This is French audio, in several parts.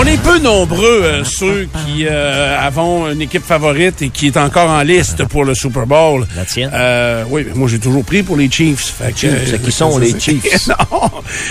On est peu nombreux, euh, ceux qui euh, avons une équipe favorite et qui est encore en liste pour le Super Bowl. La tienne? Euh, oui, mais moi j'ai toujours pris pour les Chiefs. Fait que, Chiefs, c'est qui sont les Chiefs? non.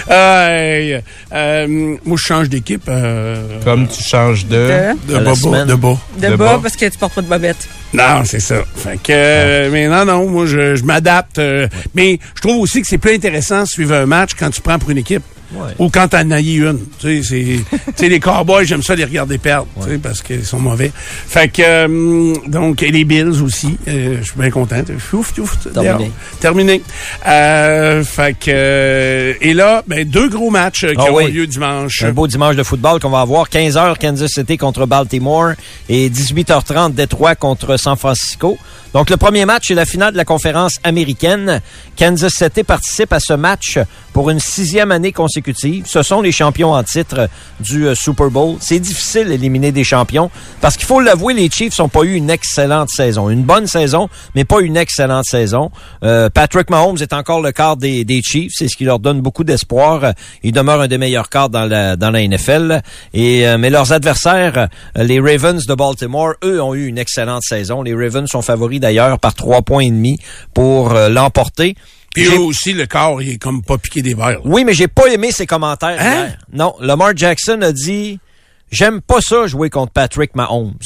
Euh, euh, moi je change d'équipe. euh, Comme tu changes de... de? Bas, de bas. De, De bas, bas. parce que tu portes pas de bobette. Non, c'est ça. Fait que, euh, mais non, non, moi je, je m'adapte. euh, Mais je trouve aussi que c'est plus intéressant de suivre un match quand tu prends pour une équipe. Ouais. Ou quand t'en as une. Tu sais, c'est, tu sais, les Cowboys, j'aime ça les regarder perdre, tu sais, parce qu'ils sont mauvais. Fait que, euh, donc, et les Bills aussi, euh, je suis bien content. Ouf, ouf, Terminé. Terminé. Euh, fait que, euh, et là, ben, deux gros matchs euh, qui auront oui. lieu dimanche. Un beau dimanche de football qu'on va avoir. 15h, Kansas City contre Baltimore et 18h30, Détroit contre San Francisco. Donc, le premier match est la finale de la conférence américaine. Kansas City participe à ce match pour une sixième année consécutive. Ce sont les champions en titre du euh, Super Bowl. C'est difficile d'éliminer des champions parce qu'il faut l'avouer, les Chiefs n'ont pas eu une excellente saison. Une bonne saison, mais pas une excellente saison. Euh, Patrick Mahomes est encore le quart des, des Chiefs. C'est ce qui leur donne beaucoup d'espoir. Il demeure un des meilleurs quarts dans la, dans la NFL. Et, euh, mais leurs adversaires, euh, les Ravens de Baltimore, eux ont eu une excellente saison. Les Ravens sont favoris d'ailleurs par trois points et demi pour euh, l'emporter. Puis eux aussi, le corps, il est comme pas piqué des verres. là. oui, mais j'ai pas aimé ses commentaires Hein? hier. Non, Lamar Jackson a dit J'aime pas ça jouer contre Patrick Mahomes.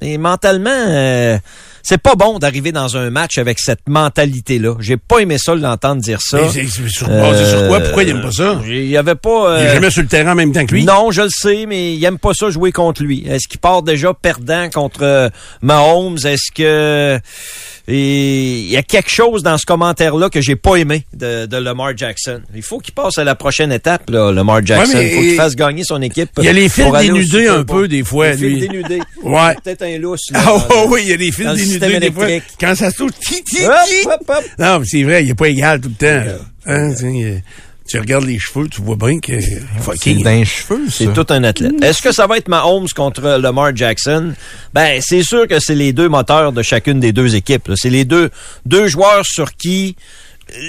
Et mentalement, euh, c'est pas bon d'arriver dans un match avec cette mentalité-là. J'ai pas aimé ça l'entendre dire ça. Mais c'est- sur, basé sur quoi? Pourquoi il aime pas ça? Euh, Il avait pas. Il est euh, jamais sur le terrain en même temps que lui? non, je le sais, mais il aime pas ça jouer contre lui. Est-ce qu'il part déjà perdant contre euh, Mahomes? Est-ce que et il y a quelque chose dans ce commentaire-là que j'ai pas aimé de, de Lamar Jackson? Il faut qu'il passe à la prochaine étape, là, Lamar Jackson. Ouais, il faut qu'il fasse gagner son équipe. Il y a les fils dénudés un peu des fois, Les fils lui. dénudés. Ouais. Peut-être un lousse. là, Ah oh, oui, il y a des fils dans dénudés des fois. électrique. Quand ça se touche, ti, ti, ti. hop, hop. Non, mais c'est vrai, il est pas égal tout le temps. Hein, tu euh, regardes les cheveux, tu vois bien que C'est fucking. d'un cheveu, ça. C'est tout un athlète. Est-ce que ça va être Mahomes contre Lamar Jackson? Ben, c'est sûr que c'est les deux moteurs de chacune des deux équipes. C'est les deux, deux joueurs sur qui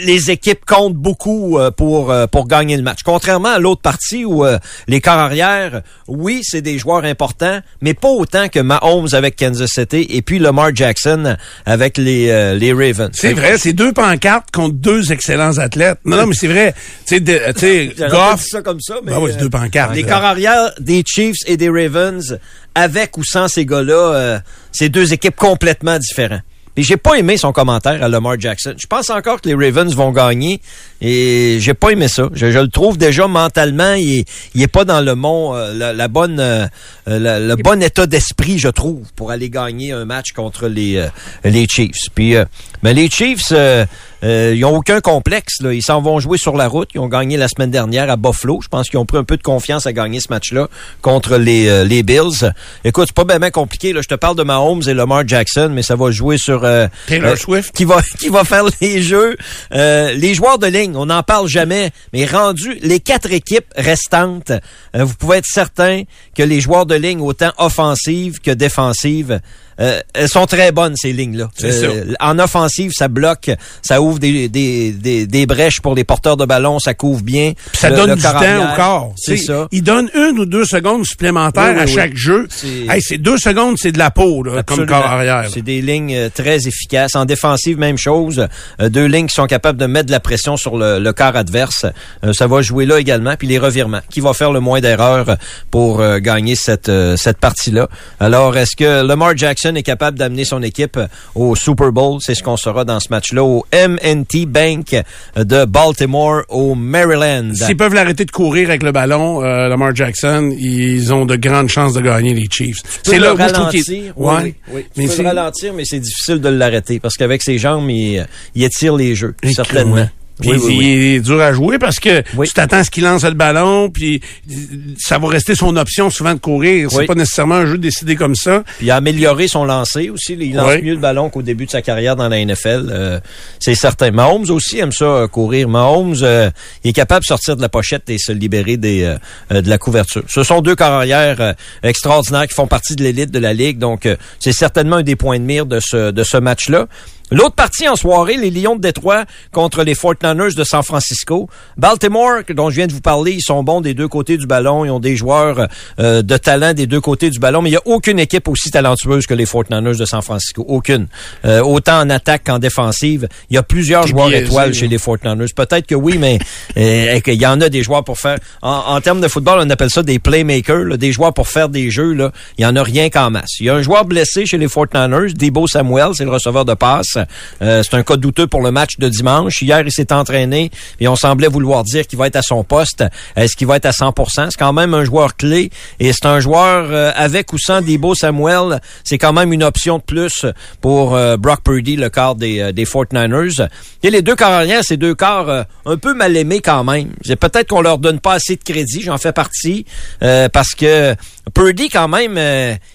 les équipes comptent beaucoup euh, pour euh, pour gagner le match. Contrairement à l'autre partie où euh, les corps arrière, oui, c'est des joueurs importants, mais pas autant que Mahomes avec Kansas City et puis Lamar Jackson avec les euh, les Ravens. C'est vrai, c'est deux pancartes contre deux excellents athlètes. Non, non, mais c'est vrai. Tu sais, Goff. ça comme ça, mais Ben ouais, c'est euh, deux pancartes. les corps arrière des Chiefs et des Ravens, avec ou sans ces gars-là, euh, c'est deux équipes complètement différentes. Puis j'ai pas aimé son commentaire à Lamar Jackson. Je pense encore que les Ravens vont gagner et j'ai pas aimé ça. Je, je le trouve déjà mentalement, il est, il est pas dans le bon, euh, la, la bonne, euh, la- le bon état d'esprit, je trouve, pour aller gagner un match contre les euh, les Chiefs. Puis, euh, mais les Chiefs, euh, euh, ils ont aucun complexe. Là. Ils s'en vont jouer sur la route. Ils ont gagné la semaine dernière à Buffalo. Je pense qu'ils ont pris un peu de confiance à gagner ce match-là contre les, euh, les Bills. Écoute, c'est pas bien ben compliqué. Là. Je te parle de Mahomes et Lamar Jackson, mais ça va jouer sur euh, Taylor euh, Swift. qui va qui va faire les jeux. Euh, les joueurs de ligne, on n'en parle jamais, mais rendu les quatre équipes restantes, euh, vous pouvez être certain que les joueurs de ligne, autant offensives que défensives, euh, elles sont très bonnes ces lignes-là. Euh. En offensive, ça bloque, ça ouvre des, des, des, des brèches pour les porteurs de ballon, ça couvre bien. Puis ça le- donne le du corps temps au corps. C'est ça. Il donne une ou deux secondes supplémentaires Oui, oui, à oui. chaque jeu. C'est- Hey, c'est deux secondes, c'est de la peau, là, comme corps arrière. C'est des lignes euh, très efficaces. En défensive, même chose. Euh, deux lignes qui sont capables de mettre de la pression sur le, le quart adverse. Euh, ça va jouer là également. Puis les revirements. Qui va faire le moins d'erreurs pour gagner cette, cette partie-là? Alors, est-ce que Lamar Jackson est capable d'amener son équipe au Super Bowl? C'est ce qu'on saura dans ce match-là au M&T Bank de Baltimore au Maryland. S'ils peuvent l'arrêter de courir avec le ballon, euh, Lamar Jackson, ils ont de grandes chances de gagner les Chiefs. C'est là où je trouve qu'il- ralentir. Ouais. Oui, oui, oui. Tu peux c'est- le ralentir, mais c'est difficile de l'arrêter parce qu'avec ses jambes, il, il étire les jeux, Et certainement. Puis Oui, oui, oui. il est dur à jouer parce que tu t'attends à ce qu'il lance le ballon, puis ça va rester son option souvent de courir. C'est pas nécessairement un jeu décidé comme ça. Puis il a amélioré son lancer aussi. Il lance mieux le ballon qu'au début de sa carrière dans la NFL. euh, c'est certain. Mahomes aussi aime ça euh, courir. Mahomes euh, il est capable de sortir de la pochette et se libérer des, euh, de la couverture. Ce sont deux carrières extraordinaires qui font partie de l'élite de la ligue. Donc c'est certainement un des points de mire de ce, de ce match-là. L'autre partie en soirée, les Lions de Détroit contre les 49ers de San Francisco. Baltimore, dont je viens de vous parler, ils sont bons des deux côtés du ballon. Ils ont des joueurs euh, de talent des deux côtés du ballon, mais il n'y a aucune équipe aussi talentueuse que les 49ers de San Francisco. Aucune. Euh, autant en attaque qu'en défensive. Il y a plusieurs joueurs étoiles chez les 49ers. Peut-être que oui, mais euh, il y en a des joueurs pour faire... En, termes de football, on appelle ça des playmakers, des joueurs pour faire des jeux. Là. Il y en a rien qu'en masse. Il y a un joueur blessé chez les 49ers, Debo Samuel, c'est le receveur de passe. Euh, c'est un cas douteux pour le match de dimanche. Hier, il s'est entraîné et on semblait vouloir dire qu'il va être à son poste. Est-ce qu'il va être à 100% C'est quand même un joueur clé et c'est un joueur euh, avec ou sans Debo Samuel. C'est quand même une option de plus pour euh, Brock Purdy, le quart des, des 49ers. Et les deux carrières, c'est deux quarts un peu mal aimés quand même. C'est peut-être qu'on leur donne pas assez de crédit. J'en fais partie parce que Purdy, quand même,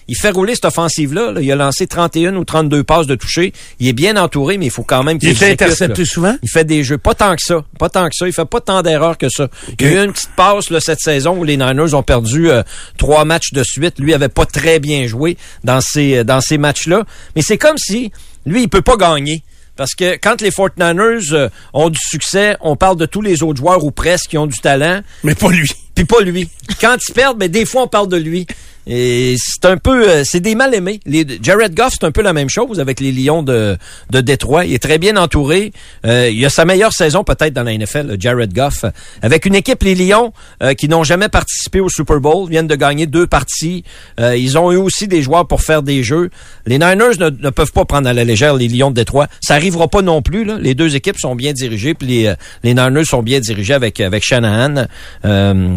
il fait rouler cette offensive-là. Il a lancé 31 ou 32 passes de toucher. Il est bien entouré, mais il faut quand même qu'il Il intercepté souvent? Il fait des jeux. Pas tant que ça. Pas tant que ça. Il fait pas tant d'erreurs que ça. Il y a eu une petite passe là, cette saison où les Niners ont perdu euh, trois matchs de suite. Lui avait pas très bien joué dans ces, dans ces matchs-là. Mais c'est comme si, lui, il peut pas gagner. Parce que quand les 49ers euh, ont du succès, on parle de tous les autres joueurs ou presque qui ont du talent. Mais pas lui. Puis pas lui. Quand ils perdent, mais des fois on parle de lui. Et c'est un peu, euh, c'est des mal aimés. Les, Jared Goff, c'est un peu la même chose avec les Lions de, de Détroit. Il est très bien entouré. Euh, il a sa meilleure saison peut-être dans la NFL, Jared Goff, avec une équipe les Lions euh, qui n'ont jamais participé au Super Bowl, viennent de gagner deux parties. ils ont eu aussi des joueurs pour faire des jeux. Les Niners ne, ne, peuvent pas prendre à la légère les Lions de Détroit. Ça arrivera pas non plus. Là. Les deux équipes sont bien dirigées, puis les, les Niners sont bien dirigés avec avec Shanahan.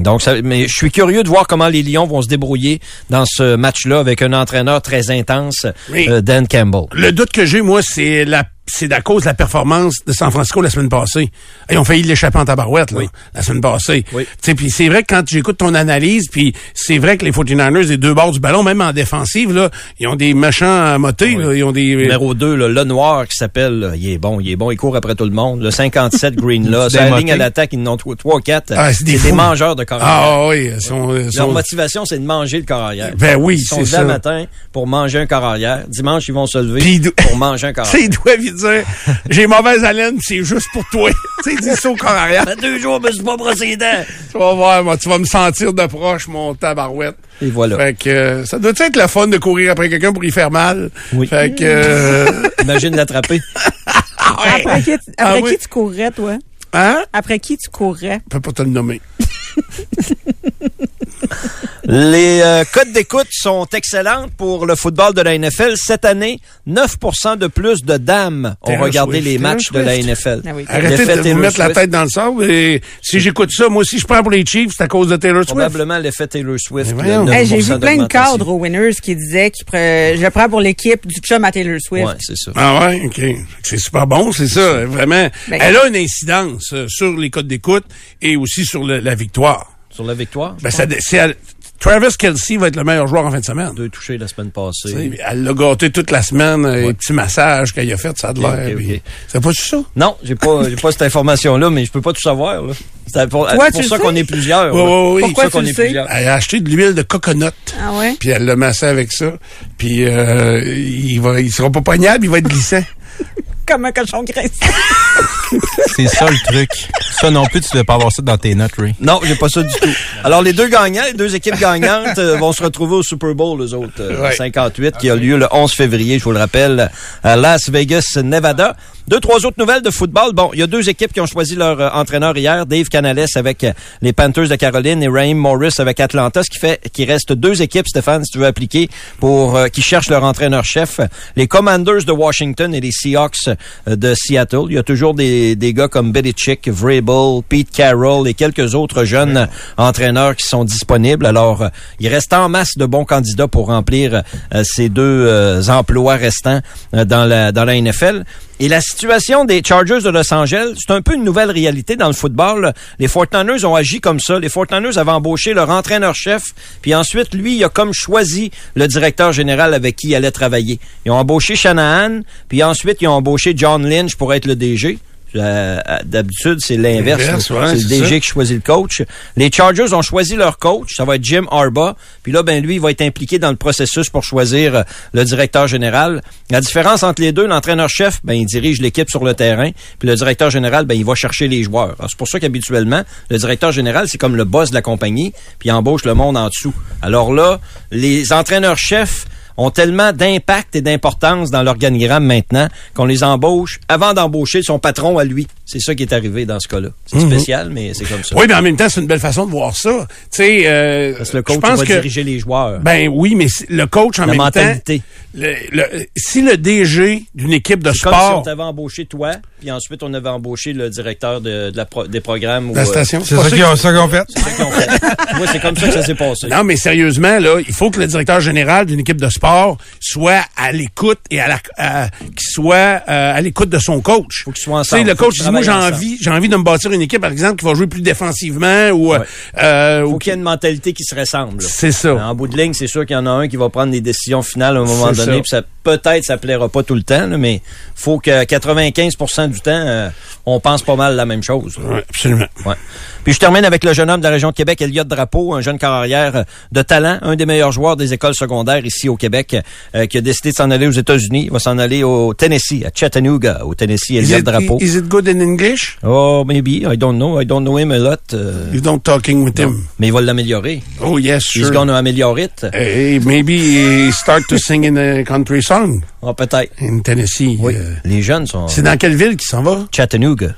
Donc, ça, mais je suis curieux de voir comment les Lions vont se débrouiller dans ce match-là avec un entraîneur très intense, euh, Dan Campbell. Le doute que j'ai, moi, c'est la c'est à cause de la performance de San Francisco la semaine passée. Ils ont failli l'échapper en tabarouette là, la semaine passée. Oui. Puis c'est vrai que quand j'écoute ton analyse, puis c'est vrai que les 49ers, des deux bords du ballon, même en défensive, là, ils ont des méchants motés. Là, ils ont des... Numéro 2, le noir qui s'appelle, il est bon, il est bon, il court après tout le monde. Le 57 Green là, c'est la ligne à l'attaque, ils en ont 3 ou 4. Ah, c'est des, mangeurs de corps Ah oui. Sont, Leur motivation, c'est de manger le corps arrière. Ben oui, c'est ça. Ils sont le matin pour manger un corps arrière. Dimanche, ils vont se lever pour manger un corps arrière j'ai mauvaise haleine, c'est juste pour toi. tu sais, dis ça au corps arrière. Ça deux jours, je me suis pas brossé les dents. Tu vas voir, moi, tu vas me sentir de proche, mon tabarouette. Et voilà. Fait que euh, ça doit être le fun de courir après quelqu'un pour y faire mal. Oui. Fait que euh, imagine l'attraper. Après, qui, après ah qui tu courrais, toi? Hein? Après qui tu courrais? Je peux pas te le nommer. Les euh, codes d'écoute sont excellentes pour le football de la NFL. Cette année, 9% de plus de dames ont regardé les matchs de la NFL. Ah Arrêtez de vous mettre la tête dans le sable. Et si j'écoute ça, moi aussi, je prends pour les Chiefs, c'est à cause de Taylor Swift. Probablement l'effet Taylor Swift. J'ai vu plein de cadres aux Winners qui disaient que je prends pour l'équipe du chum à Taylor Swift. Ouais, c'est ça. Ah ouais, OK. C'est super bon, c'est ça. Vraiment. Ben, Elle a une incidence euh, sur les codes d'écoute et aussi sur la victoire. Sur la victoire? Ben, ça, Travis Kelsey va être le meilleur joueur en fin de semaine. Deux touchés la semaine passée. T'sais, elle l'a gâté toute la semaine, ouais. les petits massages qu'elle a fait, ça a de l'air. Okay, C'est pas ça? Non, j'ai pas, j'ai pas cette information-là, mais je peux pas tout savoir, là. C'est pour, pour ça qu'on est plusieurs. Oui, oui, oui. Pourquoi tu est plusieurs. Elle a acheté de l'huile de coconut. Ah ouais? Puis elle l'a massé avec ça. Puis euh, il va, il sera pas poignable, il va être glissant. Comme un cochon graissé. C'est ça le truc. Ça non plus, tu ne veux pas avoir ça dans tes notes, Ray. Non, j'ai pas ça du tout. Alors, les deux gagnants, les deux équipes gagnantes euh, vont se retrouver au Super Bowl, les autres, euh, 58, qui a lieu le 11 février, je vous le rappelle, à Las Vegas, Nevada. Deux, trois autres nouvelles de football. Bon, il y a deux équipes qui ont choisi leur euh, entraîneur hier. Dave Canales avec euh, les Panthers de Caroline et Raheem Morris avec Atlanta. Ce qui fait qu'il reste deux équipes, Stéphane, si tu veux appliquer, pour euh, qui cherchent leur entraîneur-chef. Les Commanders de Washington et les Seahawks de Seattle. Il y a toujours des, des gars comme Belichick, Vrabel, Pete Carroll et quelques autres jeunes entraîneurs qui sont disponibles. Alors, il reste en masse de bons candidats pour remplir ces deux emplois restants dans la, dans la NFL. Et la situation des Chargers de Los Angeles, c'est un peu une nouvelle réalité dans le football. Les Fortiners ont agi comme ça. Les Fortiners avaient embauché leur entraîneur-chef, puis ensuite, lui, il a comme choisi le directeur général avec qui il allait travailler. Ils ont embauché Shanahan, puis ensuite, ils ont embauché John Lynch pour être le DG. Euh, D'habitude, c'est l'inverse. Ouais, c'est le DG ça. qui choisit le coach. Les Chargers ont choisi leur coach. Ça va être Jim Harbaugh. Puis là, ben lui, il va être impliqué dans le processus pour choisir euh, le directeur général. La différence entre les deux, l'entraîneur-chef, ben il dirige l'équipe sur le terrain. Puis le directeur général, ben il va chercher les joueurs. C'est pour ça qu'habituellement, le directeur général, c'est comme le boss de la compagnie, puis il embauche le monde en dessous. Alors là, les entraîneurs-chefs ont tellement d'impact et d'importance dans l'organigramme maintenant qu'on les embauche avant d'embaucher son patron à lui. C'est ça qui est arrivé dans ce cas-là. C'est spécial, mais c'est comme ça. Oui, mais en même temps, c'est une belle façon de voir ça. Tu sais, euh, Parce que le coach pense va que diriger les joueurs. ben oui, mais si- le coach en la même mentalité. temps, le- le- si le DG d'une équipe de C'est comme si on sport, t'avait embauché toi, puis ensuite on avait embauché le directeur de, de la pro- des programmes. ou, la euh, station, C'est ça qu'ils ont, fait. c'est ça qu'ils ont fait. Moi, c'est comme ça que ça s'est passé. Non, mais sérieusement, là, il faut que le directeur général d'une équipe de sport soit à l'écoute et à la, à- soit euh, à l'écoute de son coach. Faut qu'il soit Tu sais, ensemble. le Faut coach dit, moi, j'ai envie, j'ai envie de me bâtir une équipe, par exemple, qui va jouer plus défensivement ou, euh, Ouais. euh, ou qu'il y ait une mentalité qui se ressemble. c'est ça. En bout de ligne, c'est sûr qu'il y en a un qui va prendre des décisions finales à un moment donné. Puis ça peut-être ça plaira pas tout le temps, là, mais faut que 95% du temps, euh, on pense pas mal la même chose. absolument. Ouais. Puis je termine avec le jeune homme de la région de Québec, Elliot Drapeau, un jeune carrière euh, de talent, un des meilleurs joueurs des écoles secondaires ici au Québec, euh, qui a décidé de s'en aller aux États-Unis. Il va s'en aller au Tennessee, à Chattanooga, au Tennessee, Is Elliot it, Drapeau. is it good in English? Oh, maybe. I don't know. I don't know him a lot. euh, You don't talking with him? mais il va l'améliorer. Oh yes, He's sure. gonna améliorer it. Hey, maybe he start to sing in a country song Ah, peut-être. in Tennessee. Oui. Euh, Les jeunes sont c'est dans quelle ville qu'il s'en va? Chattanooga.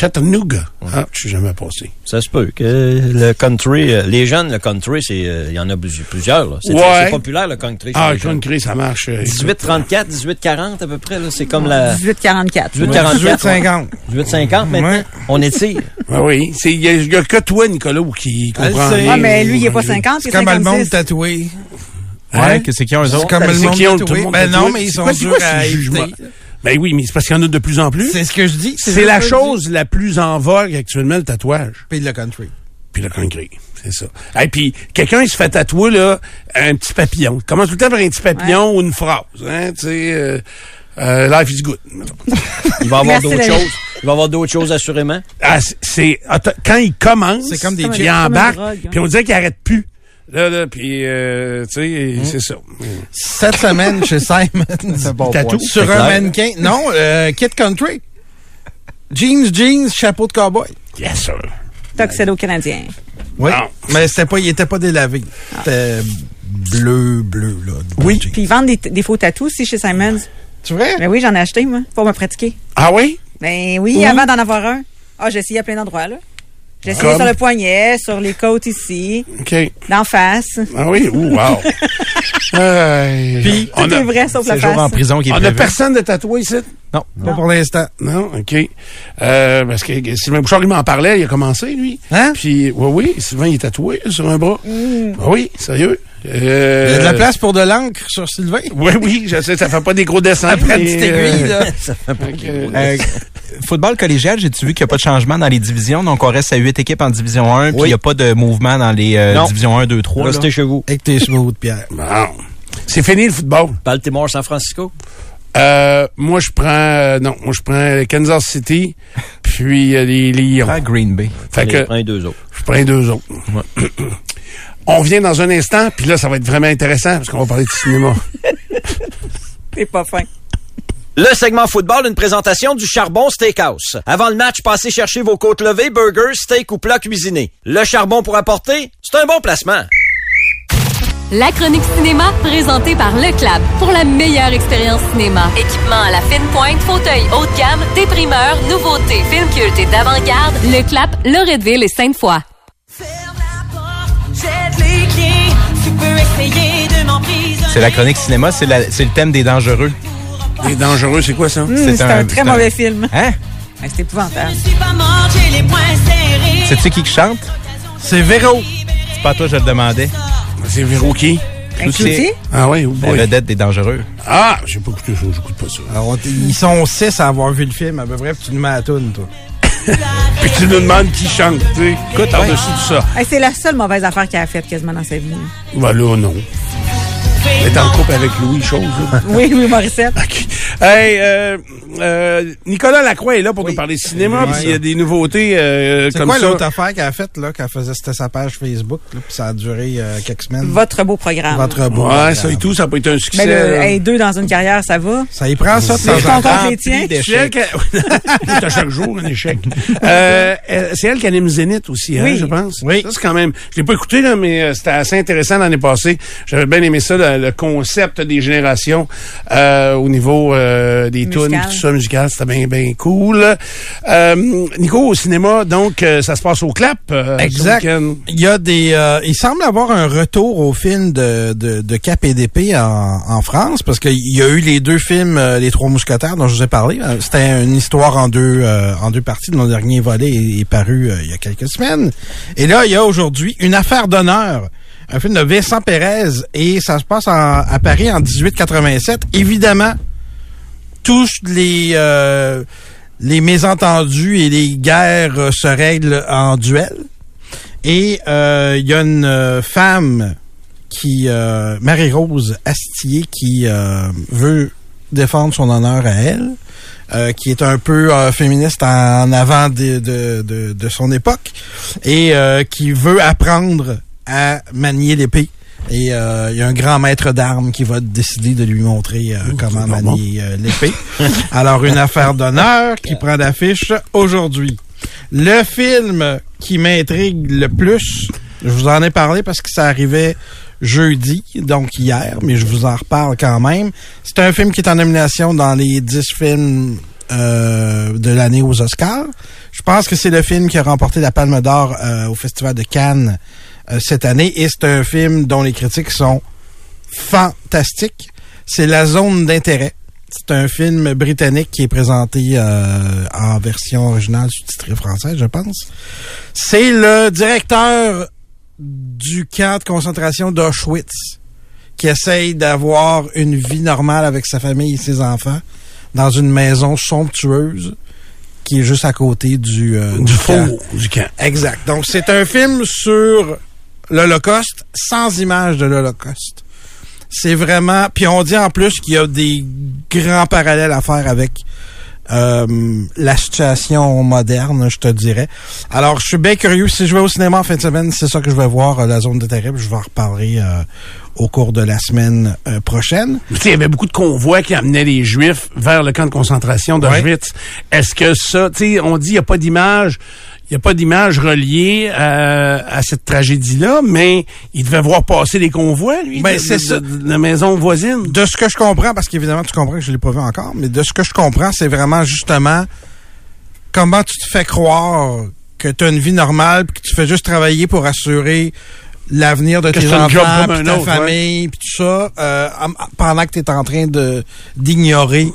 Chattanooga. Ah, je suis jamais passé. Ça se peut que le country, euh, les jeunes, le country, c'est, euh, il y en a plus- plusieurs. là. C'est Ouais. c'est populaire le country. Ah, jeunes. country, ça marche. euh, 18-34, 18-40 à peu près. là. C'est comme la 1844. 18-44. 18-50. 18-50 maintenant. Ouais. On étire. Ah oui, c'est il y, a- il y a que toi Nicolas qui comprend. Ah, mais lui, il est pas au- 50, il C'est est comme le monde 56. tatoué. Hein? Ouais, que c'est qui eux C'est autres? comme le C'est monde ont le tatoué. Ben non, mais ils C'est sont c'est durs à éviter. Ben oui, mais c'est parce qu'il y en a de plus en plus. C'est ce que je dis. C'est la chose la plus en vogue actuellement, le tatouage. Puis le country. Puis le country, c'est ça. Et puis quelqu'un il se fait tatouer là un petit papillon. Il commence tout le temps par un petit papillon ou une phrase, hein, tu sais euh, euh, life is good. Il va avoir d'autres choses. Il va avoir d'autres choses assurément. Ah, c'est- quand il commence, C'est comme des il embarque, drogue, hein. puis on dirait qu'il arrête plus. Là, là, puis euh, tu sais, Mmh. c'est ça. Cette semaine chez Simon. Tatou. Sur un mannequin. Non, euh, Kid Country. Jeans, jeans, chapeau de cowboy. Yes sir. Tuxedo canadien. Oui. Ah. Mais c'était pas, il était pas délavé. C'était bleu, bleu, là. Oui. Puis ils vendent des, des faux tatous aussi chez Simons. Tu vrai? Ben oui, j'en ai acheté, moi, pour me pratiquer. Ah oui? Ben oui, avant d'en avoir un. Ah, j'ai essayé à plein d'endroits, là. J'ai essayé sur le poignet, sur les côtes ici, OK. d'en face. Ah oui? Ouh, wow. Puis, on Tout a, est vrai, sauf la jour en face. prison qui est on a prévu. personne de tatoué ici? Non. Pas pour l'instant. Non, OK. Euh, parce que que Sylvain Bouchard, il m'en parlait, il a commencé, lui. Hein? Puis, oui, oui, Sylvain, il est tatoué sur un bras. Ah oui, sérieux. Euh, Il y a de la place pour de l'encre sur Sylvain? Oui, oui, je sais, ça fait pas des gros dessins. Après mais, petite aiguille, là. euh, Euh, football collégial, j'ai-tu vu qu'il n'y a pas de changement dans les divisions, donc on reste à 8 équipes en division 1, puis il Oui. n'y a pas de mouvement dans les euh, divisions 1, 2, 3. là. Restez chez vous. Avec tes cheveux de pierre. bon. C'est fini le football. Baltimore, San Francisco? Euh, moi, je prends, euh, non, moi, je prends Kansas City, puis euh, les Lions. Green Bay. Fait Allez, que, prends deux autres. je prends les deux autres. On vient dans un instant, puis là, ça va être vraiment intéressant, parce qu'on va parler de cinéma. C'est pas fin. Le segment football, une présentation du Charbon Steakhouse. Avant le match, passez chercher vos côtes levées, burgers, steak ou plats cuisinés. Le charbon pour apporter, c'est un bon placement. La chronique cinéma présentée par Le Clap pour la meilleure expérience cinéma. Équipement à la fine pointe, fauteuil haut de gamme, déprimeurs, nouveautés, films cultes et d'avant-garde. Le Clap, Loretteville et Sainte-Foy. Ferme la porte, jette les clés. Tu peux essayer de m'emprisonner. C'est la chronique cinéma, c'est le thème des dangereux. Les dangereux, c'est quoi ça? Hum, C'est c'est un- un, très un- mauvais film. Hein? Ben, c'est épouvantable. Je suis pas morte, j'ai les poings serrés. Sais-tu qui qui chante? C'est Véro. C'est pas à toi, je le demandais. C'est Véro qui? Cloutier? Ah oui, oh La vedette des dangereux. Ah, j'ai pas écouté ça, j'écoute pas ça. Alors, ils sont six à avoir vu le film, à peu près, puis tu nous mets à la toune, toi. Puis tu nous demandes qui chante, tu sais. Écoute, par-dessus tout ça. Hey, c'est la seule mauvaise affaire qu'il a faite quasiment dans sa vie. Ben là, non. Est en couple avec Louis Chose. là. Oui, oui, Morissette. Hey, euh, euh, Nicolas Lacroix est là pour nous parler cinéma, Ouais. puis il y a des nouveautés euh, C'est comme quoi ça. l'autre affaire qu'elle a faite, là, qu'elle faisait, c'était sa page Facebook, là, puis ça a duré euh, quelques semaines? Votre beau programme. Votre beau. Ouais, programme. ça et tout, ça pas été un succès. Mais là, là. hey, deux dans une carrière, ça va? Ça y prend ça C'est ton compte les tiens? pris C'est elle d'échecs. qui a- C'est à chaque jour un échec. Euh, c'est elle qui anime Zénith aussi, hein, Oui. je pense. Oui. Ça, c'est quand même... Je l'ai pas écouté, là, mais euh, c'était assez intéressant l'année passée. J'avais bien aimé ça, le, le concept des générations euh, au niveau euh, des tunes, tout ça, musical. C'était bien, bien cool. Euh, Nico, au cinéma, donc, euh, ça se passe au clap. euh, Exact. Il y a des, euh, il semble avoir un retour au film de, de, de Cap et d'épée en, en France parce qu'il y a eu les deux films, euh, les Trois Mousquetaires dont je vous ai parlé. Euh, C'était une histoire en deux, euh, en deux parties. Mon dernier volet est, est paru euh, il y a quelques semaines. Et là, il y a aujourd'hui une affaire d'honneur. Un film de Vincent Pérez et ça se passe en- à Paris en 1887. Évidemment, tous les euh, les mésentendus et les guerres euh, se règlent en duel. Et euh, il y a une euh, femme qui, euh, Marie-Rose Astier, qui euh, veut défendre son honneur à elle, euh, qui est un peu euh, féministe en avant de, de, de, de son époque, et euh, qui veut apprendre à manier l'épée. Et euh, il y a un grand maître d'armes qui va décider de lui montrer euh, comment manier euh, l'épée. Alors, une affaire d'honneur qui prend d'affiche aujourd'hui. Le film qui m'intrigue le plus, je vous en ai parlé parce que ça arrivait jeudi, donc hier, mais je vous en reparle quand même. C'est un film qui est en nomination dans les 10 films euh, de l'année aux Oscars. Je pense que c'est le film qui a remporté la Palme d'Or euh, au Festival de Cannes euh, cette année et c'est un film dont les critiques sont fantastiques. C'est La Zone d'intérêt. C'est un film britannique qui est présenté euh, en version originale sous-titrée française, je pense. C'est le directeur du camp de concentration d'Auschwitz qui essaye d'avoir une vie normale avec sa famille et ses enfants dans une maison somptueuse qui est juste à côté du, euh, Du camp. faux, du camp. Exact. Donc, c'est un film sur l'Holocauste sans image de l'Holocauste. C'est vraiment... Puis on dit en plus qu'il y a des grands parallèles à faire avec euh, la situation moderne, je te dirais. Alors, je suis bien curieux. Si je vais au cinéma en fin de semaine, c'est ça que je vais voir, euh, La Zone de Terrible. Je vais en reparler euh, au cours de la semaine euh, prochaine. Il y avait beaucoup de convois qui amenaient les Juifs vers le camp de concentration d'Auschwitz. Est-ce que ça, tu sais, on dit il n'y a pas d'image, il n'y a pas d'image reliée euh, à cette tragédie-là, mais il devait voir passer les convois, lui, Ben, de, c'est ça. de- la maison voisine. de ce que je comprends, parce qu'évidemment, tu comprends que je l'ai pas vu encore, mais de ce que je comprends, c'est vraiment justement comment tu te fais croire que tu as une vie normale puis que tu fais juste travailler pour assurer l'avenir de Que tes enfants, puis ta autre, famille, puis tout ça, euh, en- pendant que tu es en train de d'ignorer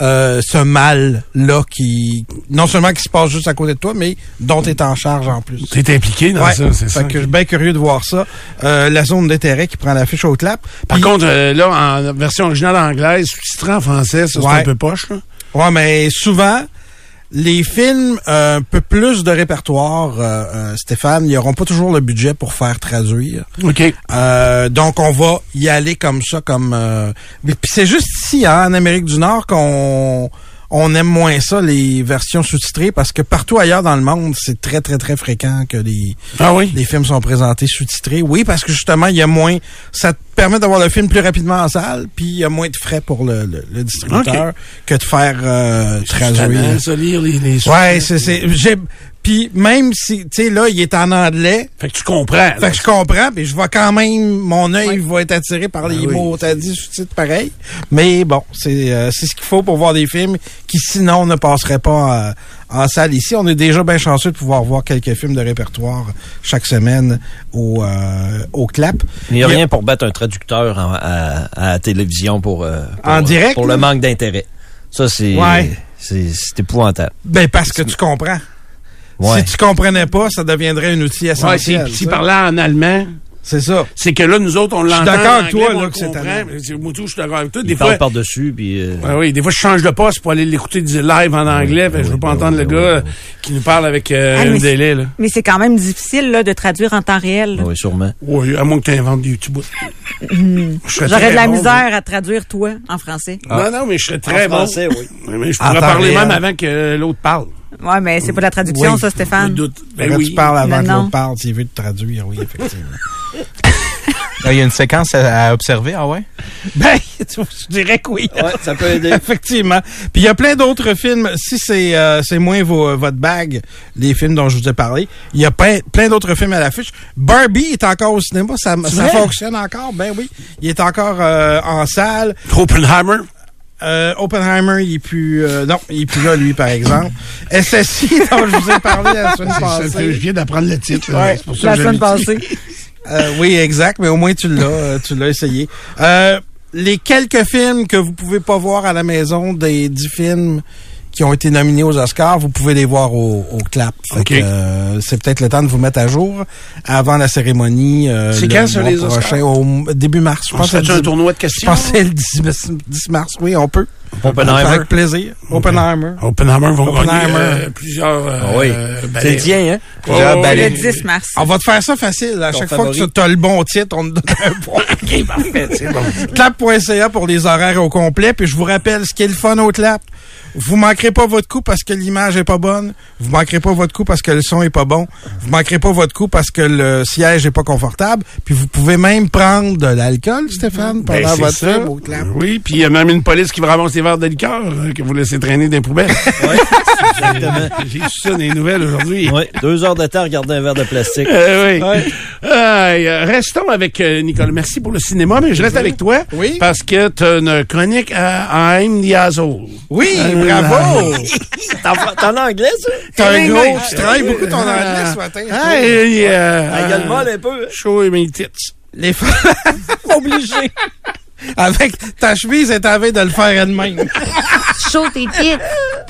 euh, ce mal-là qui, non seulement qui se passe juste à côté de toi, mais dont tu es en charge en plus. Tu es impliqué dans Ouais. ça, c'est Fait ça. que je suis bien curieux de voir ça. Euh, la zone d'intérêt qui prend l'affiche au clap. Par contre, là, en version originale anglaise, sous-titré en français, ça, c'est un peu poche, là. Ouais, mais souvent, les films euh, un peu plus de répertoire, euh, euh, Stéphane, ils n'auront pas toujours le budget pour faire traduire. OK. Euh, donc, on va y aller comme ça, comme... euh, mais Puis c'est juste ici, hein, en Amérique du Nord, qu'on on aime moins ça, les versions sous-titrées, parce que partout ailleurs dans le monde, c'est très, très, très fréquent que les, Ah oui? les films sont présentés sous-titrés. Oui, parce que justement, il y a moins... Ça te permet d'avoir le film plus rapidement en salle, puis il y a moins de frais pour le, le- le distributeur que de faire euh, traduire. Tannant, ça, lire les, les Ouais, c'est c'est j'ai puis même si tu sais là, il est en anglais, Fait que tu comprends. fait que je comprends, puis je vois quand même mon œil va être attiré par les Ah oui. mots t'as dit sous-titres pareil. Mais bon, c'est euh, c'est ce qu'il faut pour voir des films qui sinon ne passeraient pas euh, en salle ici. On est déjà bien chanceux de pouvoir voir quelques films de répertoire chaque semaine au euh, au clap. Il n'y a Il y a- rien pour battre un traducteur en- à, à la télévision pour, euh, pour, En euh, direct, pour là? le manque d'intérêt. Ça, c'est Ouais. c'est c'est épouvantable. Ben parce que tu comprends. Ouais. Si tu comprenais pas, ça deviendrait un outil essentiel. si, si ça. parlait en allemand, C'est ça. C'est que là, nous autres, on suis l'entend. d'accord en avec toi, anglais, là, que c'est Moutou, je suis d'accord avec toi. Des parle fois, par-dessus, puis... euh, oui, des fois, je change de poste pour aller l'écouter du live en anglais. je veux pas entendre le gars qui nous parle avec euh, Ah, un délai, là. Mais c'est quand même difficile là, de traduire en temps réel. là. Oui, sûrement. Oui, à moins que tu inventes du YouTube. Je serais J'aurais de la bon, misère à traduire toi en français. Non, non, mais je serais très En français, bon. oui. Mais je pourrais parler même avant que l'autre parle. Ouais, mais c'est pas de la traduction, Oui. ça, Je Stéphane. doute. Ben Quand oui. tu parles avant Mais que l'autre parle, s'il veut te traduire, oui, effectivement. Ah, Il y a une séquence à, à observer, ah ouais? ben, je dirais que oui. Ouais, ça peut aider. Effectivement. Puis il y a plein d'autres films. Si c'est euh, c'est moins vos- votre bague, les films dont je vous ai parlé, il y a plein, plein d'autres films à l'affiche. Barbie est encore au cinéma. Ça, fonctionne encore? Ben oui. Il est encore euh, en salle. Oppenheimer? Euh, Oppenheimer, il est plus... euh, non, il est plus là, lui, par exemple. SSI, dont je vous ai parlé la semaine que je passée. viens d'apprendre le titre. Ouais, C'est pour ça La semaine passée. Euh, oui, exact, mais au moins tu l'as, euh, tu l'as essayé. Euh, les quelques films que vous pouvez pas voir à la maison, des dix films qui ont été nominés aux Oscars, vous pouvez les voir au, au clap. Fait OK. que, euh, c'est peut-être le temps de vous mettre à jour avant la cérémonie. euh, C'est le quand, mois les prochain, Oscars? au début mars. Je On pense fait un tournoi de je questions. pense que c'est le 10, 10 mars. Oui, on peut. Oppenheimer. Avec plaisir. Oppenheimer. Oppenheimer va Oppenheimer. gagner euh, plusieurs euh, Ah oui. balais. C'est le tien, hein? Plusieurs Oh, le 10 mars. On va te faire ça facile. À Ton chaque favori. fois que tu as le bon titre, on te donne un point. OK, parfait, c'est bon. clap.ca pour les horaires au complet. Puis je vous rappelle ce qui est le fun au clap. Vous manquerez pas votre coup parce que l'image est pas bonne. Vous manquerez pas votre coup parce que le son est pas bon. Vous manquerez pas votre coup parce que le siège est pas confortable. Puis vous pouvez même prendre de l'alcool, Stéphane, pendant Ben, c'est votre ça. Oui, puis il y a même une police qui vous ramasse les verres de liqueur euh, que vous laissez traîner dans les poubelles. Oui, exactement. J'ai su ça dans les nouvelles aujourd'hui. Oui, deux heures de temps à regarder un verre de plastique. Euh, oui. Ouais. Euh, restons avec euh, Nicole. Merci pour le cinéma, mais je reste avec toi. Oui. Parce que tu as une chronique à I'm the Asshole. Oui, Euh, bravo! T'en as anglais, ça? T'as un gros, tu travailles beaucoup ton anglais ce matin. Ah, et, euh, gueule molle un peu. hein? Show mes tits. Les femmes, Obligé. avec ta chemise, est en train de le faire elle-même. Tu shows tes titres.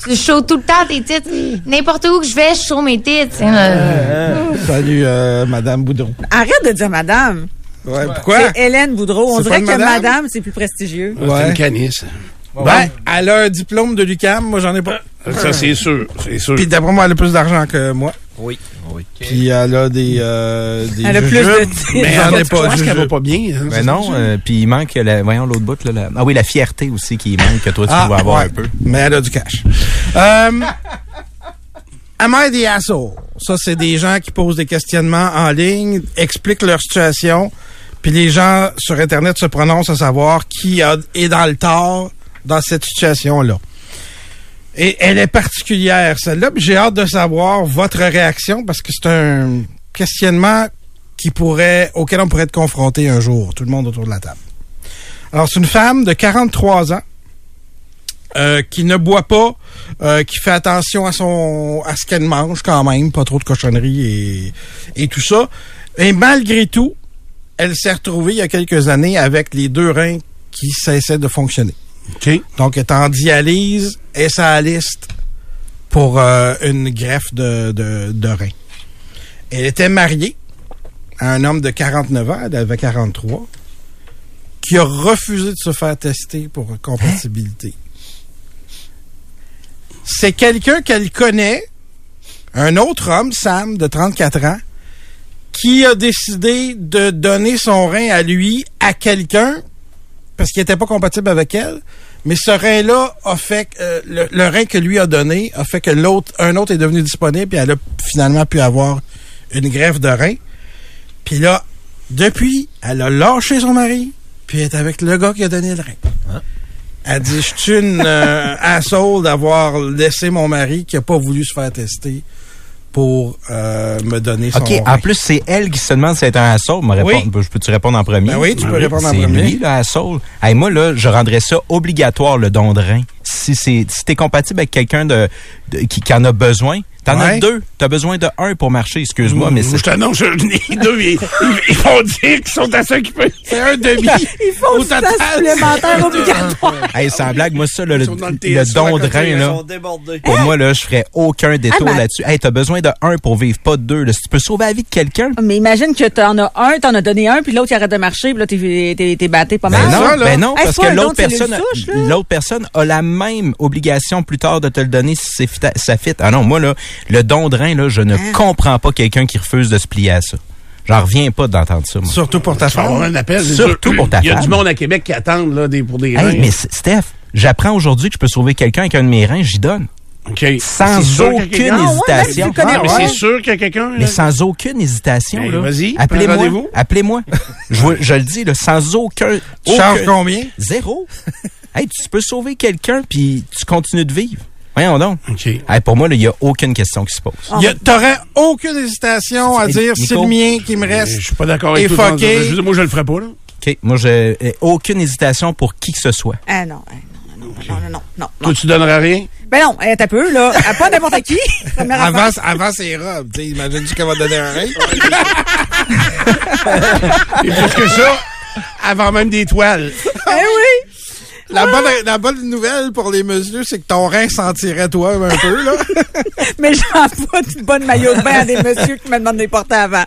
Tu shows tout le temps tes titres. N'importe où que je vais, je show mes titres. Euh, Salut, euh, Madame Boudreau. Arrête de dire madame. Ouais, pourquoi? C'est Hélène Boudreau. On C'est dirait que madame? madame, c'est plus prestigieux. C'est Ouais. une canisse. Ben, elle a un diplôme de l'UQAM, moi j'en ai pas. Ça, c'est sûr. C'est sûr. Puis d'après moi, elle a plus d'argent que moi. Oui, oui. Puis elle a des, euh, des Elle a plus de titres. Mais J'en ai je pas. pense qu'elle va pas bien. hein, Ben c'est non, euh, puis il manque, la, voyons l'autre bout, là, la- ah oui, la fierté aussi qui manque, que toi tu dois avoir ouais. un peu. Mais elle a du cash. euh, Am I the asshole? Ça, c'est des gens qui posent des questionnements en ligne, expliquent leur situation, puis les gens sur Internet se prononcent à savoir qui a- est dans le tort dans cette situation-là. Et elle est particulière, celle-là, j'ai hâte de savoir votre réaction parce que c'est un questionnement qui pourrait, auquel on pourrait être confronté un jour, tout le monde autour de la table. Alors, c'est une femme de 43 ans euh, qui ne boit pas, euh, qui fait attention à son à ce qu'elle mange quand même, pas trop de cochonneries et, et tout ça. Et malgré tout, elle s'est retrouvée il y a quelques années avec les deux reins qui cessaient de fonctionner. Donc, elle est en dialyse et sa liste pour euh, une greffe de, de, de rein. Elle était mariée à un homme de 49 ans, elle avait 43, qui a refusé de se faire tester pour compatibilité. C'est quelqu'un qu'elle connaît, un autre homme, Sam, de 34 ans, qui a décidé de donner son rein à lui, à quelqu'un, parce qu'il n'était pas compatible avec elle. Mais ce rein-là a fait que, euh, le, le rein que lui a donné a fait que l'autre, un autre est devenu disponible et elle a finalement pu avoir une greffe de rein. Puis là, depuis, elle a lâché son mari, puis elle est avec le gars qui a donné le rein. Elle dit, je suis une euh, asshole d'avoir laissé mon mari qui a pas voulu se faire tester pour euh, me donner son OK, en plus, c'est elle qui se demande si c'est un assaut. Oui. Je peux-tu répondre en premier? Ben oui, tu peux Oui, répondre en C'est premier. lui, le assaut. Hey, moi, là, je rendrais ça obligatoire, le don de rein. Si c'est si t'es compatible avec quelqu'un de, de- qui, qui en a besoin, T'en as Ouais. deux. T'as besoin de un pour marcher, excuse-moi, mais c'est... je t'annonce, les deux, ils, ils- ils vont dire qu'ils sont assez occupés. C'est un demi. Il faut Au total, supplémentaire obligatoire. Hey, sans blague, moi, ça, là, le, Ils sont dans le don à de rein, ils là, débordés. pour moi, là, je ferais aucun détour Ah, ben- là-dessus. Hey, t'as besoin de un pour vivre, pas de deux. Là. Si tu peux sauver la vie de quelqu'un, Mais imagine que t'en as un, t'en as donné un, puis l'autre il arrête de marcher, puis là t'es batté pas Ben mal. non, ça, là. ben non, Hey, parce que l'autre personne, l'autre personne a la même obligation plus tard de te le donner si c'est ça fit. Ah non, moi là, le don de rein là, je ne Hein? comprends pas quelqu'un qui refuse de se plier à ça. J'en reviens pas d'entendre ça. Moi. Surtout pour ta femme. un appel. c'est Surtout pour ta Il y a femme. du monde à Québec qui attendent là, des, pour des Hey, reins. mais Steph, j'apprends aujourd'hui que je peux sauver quelqu'un avec un de mes reins, j'y donne. OK. Sans aucune. Ah hésitation. tu le connais Ah, mais c'est sûr qu'il y a quelqu'un. Mais sans aucune hésitation, Ben, vas-y, Appelez-moi. Appelez-moi. je, je le dis, là, sans aucun. Tu aucun- combien? Zéro. hey, tu peux sauver quelqu'un puis tu continues de vivre. Voyons donc. OK. Hey, pour moi, là, il n'y a aucune question qui se pose. Il y a- T'aurais aucune hésitation à dire c'est le mien qui me reste. Je suis pas d'accord avec fucké. je veux dire, Moi, je le ferais pas, là. OK. Moi, j'ai euh, aucune hésitation pour qui que ce soit. Ah non, ah, non, non, non, non, non, non, non. Toi, tu donnerais rien? Ben non, eh, t'as peu, là. Ah, Pas n'importe qui. Avant, avant ses robes, tu sais, imagine-tu qu'elle va te donner un rein? Et plus que ça, avant même des toiles. Eh oui. La bonne, la bonne nouvelle pour les messieurs, c'est que ton rein sentirait toi un peu, là. Mais j'en pas de bonne maillot de bain à des messieurs qui me demandent de les porter avant.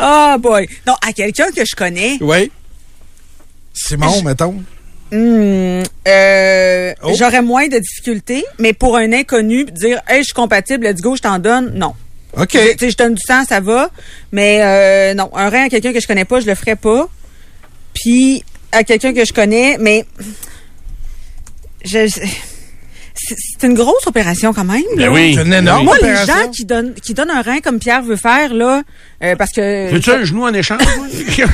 Oh boy. Non, à quelqu'un que je connais, Oui. Simon, mettons. hmm, euh, Oh. j'aurais moins de difficultés, mais pour un inconnu, dire Hey, je suis compatible, let's go, je t'en donne, non. OK. Tu sais, je donne du sang, ça va. Mais euh, non, un rein à quelqu'un que je connais pas, je le ferais pas. Puis à quelqu'un que je connais, mais je, c'est une grosse opération quand même. là. Ben oui. C'est une énorme Moi, les opération. gens qui donnent qui donnent un rein comme Pierre veut faire là, euh, parce que Veux-tu un genou en échange? moi?